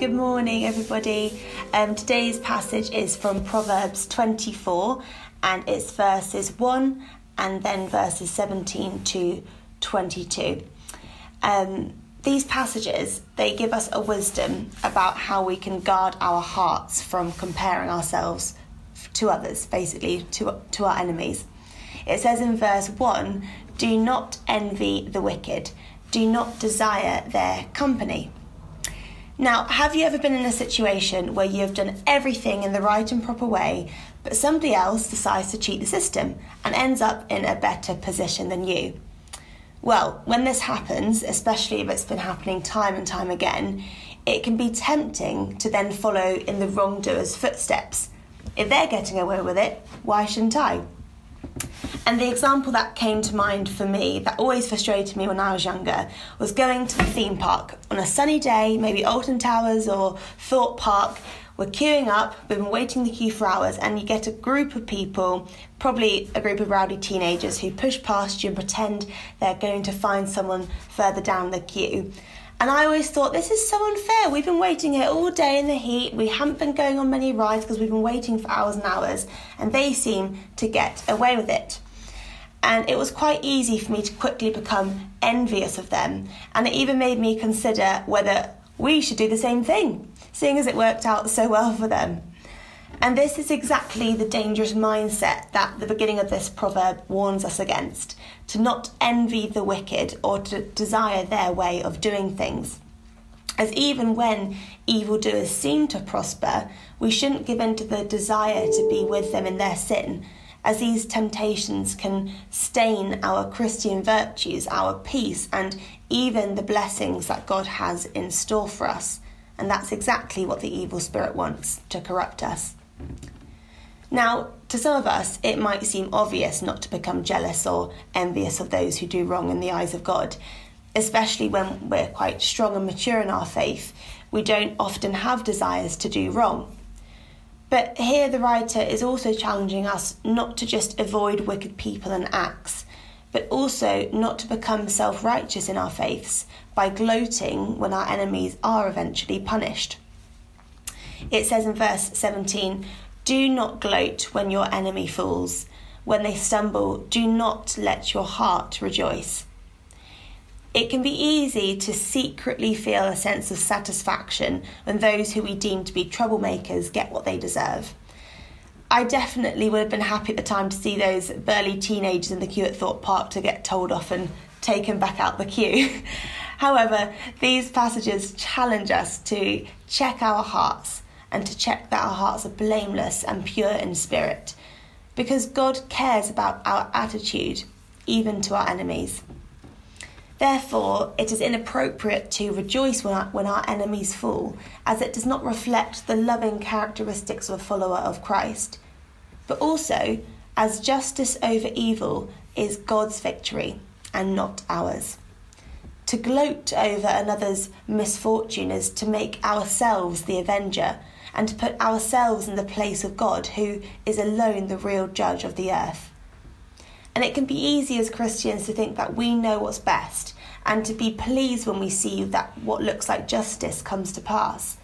Good morning, everybody. Um, today's passage is from Proverbs 24 and it's verses 1 and then verses 17 to 22. Um, these passages they give us a wisdom about how we can guard our hearts from comparing ourselves to others basically to, to our enemies it says in verse 1 do not envy the wicked do not desire their company now, have you ever been in a situation where you have done everything in the right and proper way, but somebody else decides to cheat the system and ends up in a better position than you? Well, when this happens, especially if it's been happening time and time again, it can be tempting to then follow in the wrongdoer's footsteps. If they're getting away with it, why shouldn't I? And the example that came to mind for me, that always frustrated me when I was younger, was going to the theme park on a sunny day, maybe Alton Towers or Thorpe Park. We're queuing up, we've been waiting the queue for hours, and you get a group of people, probably a group of rowdy teenagers, who push past you and pretend they're going to find someone further down the queue. And I always thought, this is so unfair. We've been waiting here all day in the heat. We haven't been going on many rides because we've been waiting for hours and hours, and they seem to get away with it. And it was quite easy for me to quickly become envious of them. And it even made me consider whether we should do the same thing, seeing as it worked out so well for them. And this is exactly the dangerous mindset that the beginning of this proverb warns us against to not envy the wicked or to desire their way of doing things. As even when evildoers seem to prosper, we shouldn't give in to the desire to be with them in their sin, as these temptations can stain our Christian virtues, our peace, and even the blessings that God has in store for us. And that's exactly what the evil spirit wants to corrupt us. Now, to some of us, it might seem obvious not to become jealous or envious of those who do wrong in the eyes of God, especially when we're quite strong and mature in our faith. We don't often have desires to do wrong. But here the writer is also challenging us not to just avoid wicked people and acts, but also not to become self righteous in our faiths by gloating when our enemies are eventually punished. It says in verse 17, Do not gloat when your enemy falls. When they stumble, do not let your heart rejoice. It can be easy to secretly feel a sense of satisfaction when those who we deem to be troublemakers get what they deserve. I definitely would have been happy at the time to see those burly teenagers in the queue at Thorpe Park to get told off and taken back out the queue. However, these passages challenge us to check our hearts and to check that our hearts are blameless and pure in spirit, because God cares about our attitude, even to our enemies. Therefore, it is inappropriate to rejoice when our, when our enemies fall, as it does not reflect the loving characteristics of a follower of Christ. But also, as justice over evil is God's victory and not ours. To gloat over another's misfortune is to make ourselves the avenger and to put ourselves in the place of God, who is alone the real judge of the earth. And it can be easy as Christians to think that we know what's best and to be pleased when we see that what looks like justice comes to pass.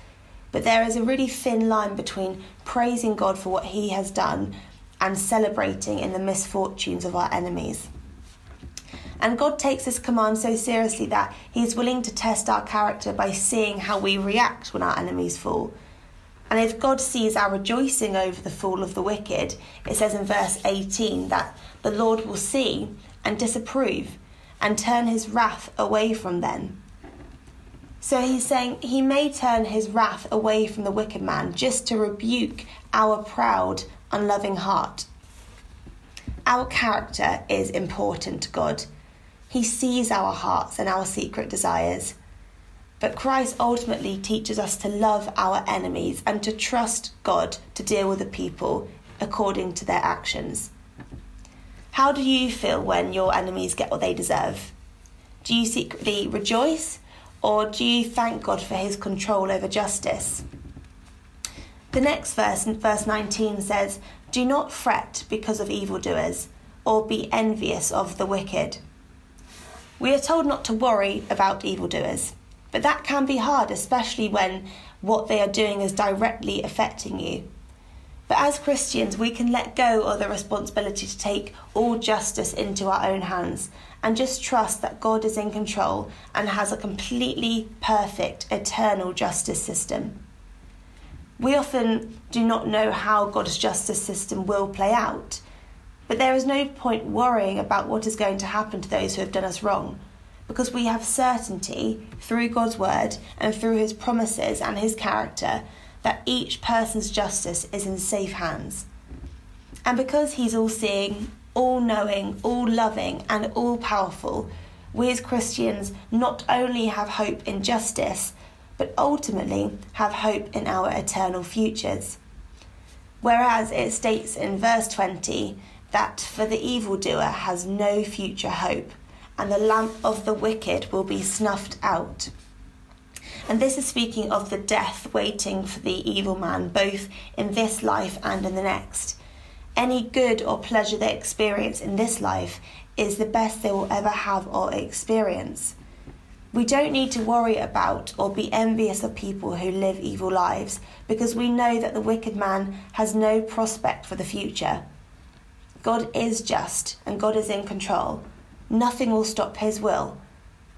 But there is a really thin line between praising God for what He has done and celebrating in the misfortunes of our enemies. And God takes this command so seriously that He is willing to test our character by seeing how we react when our enemies fall. And if God sees our rejoicing over the fall of the wicked, it says in verse 18 that the Lord will see and disapprove and turn his wrath away from them. So he's saying he may turn his wrath away from the wicked man just to rebuke our proud, unloving heart. Our character is important to God. He sees our hearts and our secret desires. But Christ ultimately teaches us to love our enemies and to trust God to deal with the people according to their actions. How do you feel when your enemies get what they deserve? Do you secretly rejoice or do you thank God for his control over justice? The next verse, verse 19, says, Do not fret because of evildoers, or be envious of the wicked. We are told not to worry about evildoers, but that can be hard, especially when what they are doing is directly affecting you. But as Christians, we can let go of the responsibility to take all justice into our own hands and just trust that God is in control and has a completely perfect, eternal justice system. We often do not know how God's justice system will play out, but there is no point worrying about what is going to happen to those who have done us wrong, because we have certainty through God's word and through his promises and his character that each person's justice is in safe hands. And because he's all seeing, all knowing, all loving, and all powerful, we as Christians not only have hope in justice, but ultimately have hope in our eternal futures. Whereas it states in verse 20 that for the evildoer has no future hope, and the lamp of the wicked will be snuffed out. And this is speaking of the death waiting for the evil man, both in this life and in the next. Any good or pleasure they experience in this life is the best they will ever have or experience. We don't need to worry about or be envious of people who live evil lives because we know that the wicked man has no prospect for the future. God is just and God is in control. Nothing will stop his will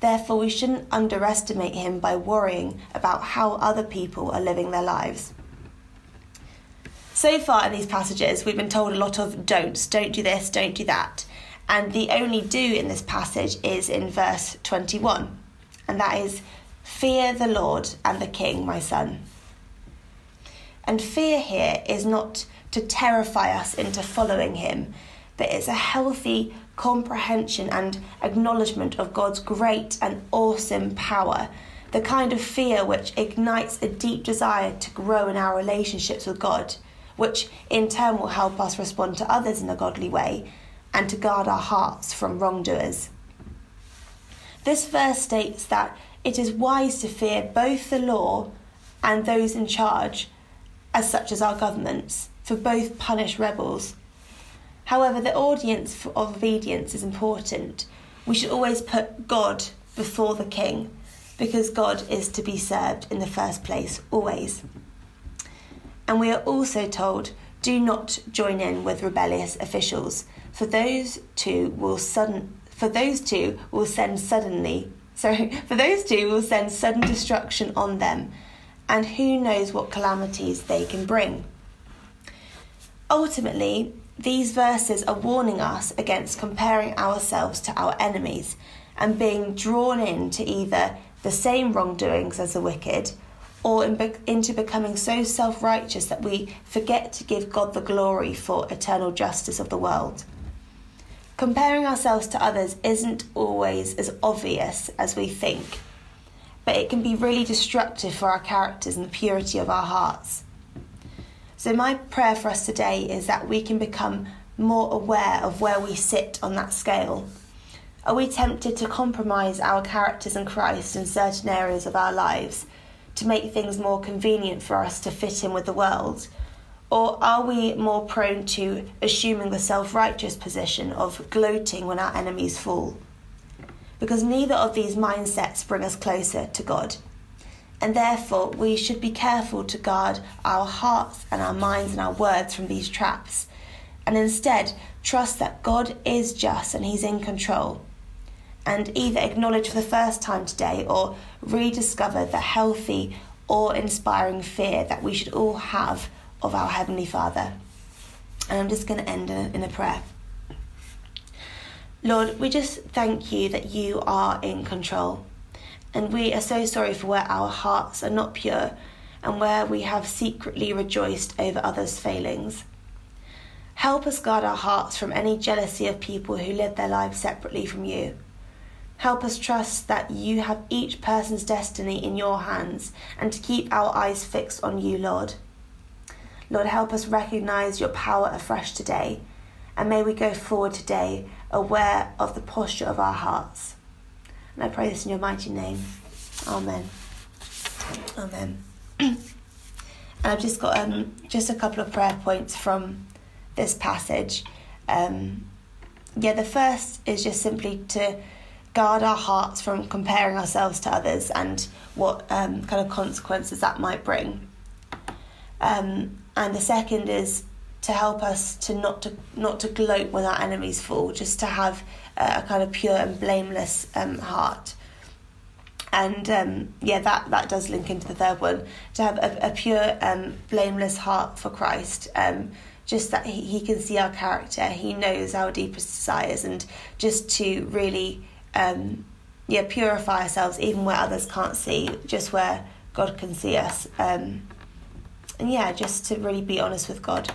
Therefore, we shouldn't underestimate him by worrying about how other people are living their lives. So far in these passages, we've been told a lot of don'ts don't do this, don't do that. And the only do in this passage is in verse 21, and that is, Fear the Lord and the King, my son. And fear here is not to terrify us into following him, but it's a healthy comprehension and acknowledgement of God's great and awesome power, the kind of fear which ignites a deep desire to grow in our relationships with God, which in turn will help us respond to others in a godly way and to guard our hearts from wrongdoers. This verse states that it is wise to fear both the law and those in charge, as such as our governments, for both punish rebels However, the audience of obedience is important. We should always put God before the king because God is to be served in the first place, always. And we are also told do not join in with rebellious officials, for those two will for those two will send suddenly sorry, for those two will send sudden destruction on them, and who knows what calamities they can bring. Ultimately, these verses are warning us against comparing ourselves to our enemies and being drawn into either the same wrongdoings as the wicked or in be- into becoming so self righteous that we forget to give God the glory for eternal justice of the world. Comparing ourselves to others isn't always as obvious as we think, but it can be really destructive for our characters and the purity of our hearts. So, my prayer for us today is that we can become more aware of where we sit on that scale. Are we tempted to compromise our characters in Christ in certain areas of our lives to make things more convenient for us to fit in with the world? Or are we more prone to assuming the self righteous position of gloating when our enemies fall? Because neither of these mindsets bring us closer to God and therefore we should be careful to guard our hearts and our minds and our words from these traps, and instead trust that God is just and He's in control. And either acknowledge for the first time today or rediscover the healthy, awe inspiring fear that we should all have of our Heavenly Father. And I'm just going to end in a prayer. Lord, we just thank you that you are in control. And we are so sorry for where our hearts are not pure and where we have secretly rejoiced over others' failings. Help us guard our hearts from any jealousy of people who live their lives separately from you. Help us trust that you have each person's destiny in your hands and to keep our eyes fixed on you, Lord. Lord, help us recognize your power afresh today, and may we go forward today aware of the posture of our hearts. And I pray this in your mighty name. Amen. Amen. and I've just got um, just a couple of prayer points from this passage. Um, yeah, the first is just simply to guard our hearts from comparing ourselves to others and what um, kind of consequences that might bring. Um, and the second is to help us to not to not to gloat when our enemies fall, just to have a, a kind of pure and blameless um, heart. And um, yeah, that, that does link into the third one to have a, a pure, um, blameless heart for Christ. Um, just that he, he can see our character, he knows our deepest desires, and just to really um, yeah, purify ourselves even where others can't see, just where God can see us. Um, and yeah, just to really be honest with God.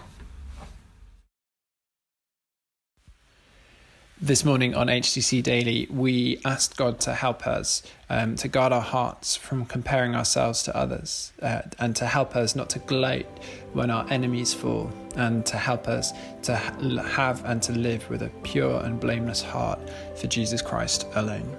This morning on HTC Daily, we asked God to help us um, to guard our hearts from comparing ourselves to others uh, and to help us not to gloat when our enemies fall and to help us to have and to live with a pure and blameless heart for Jesus Christ alone.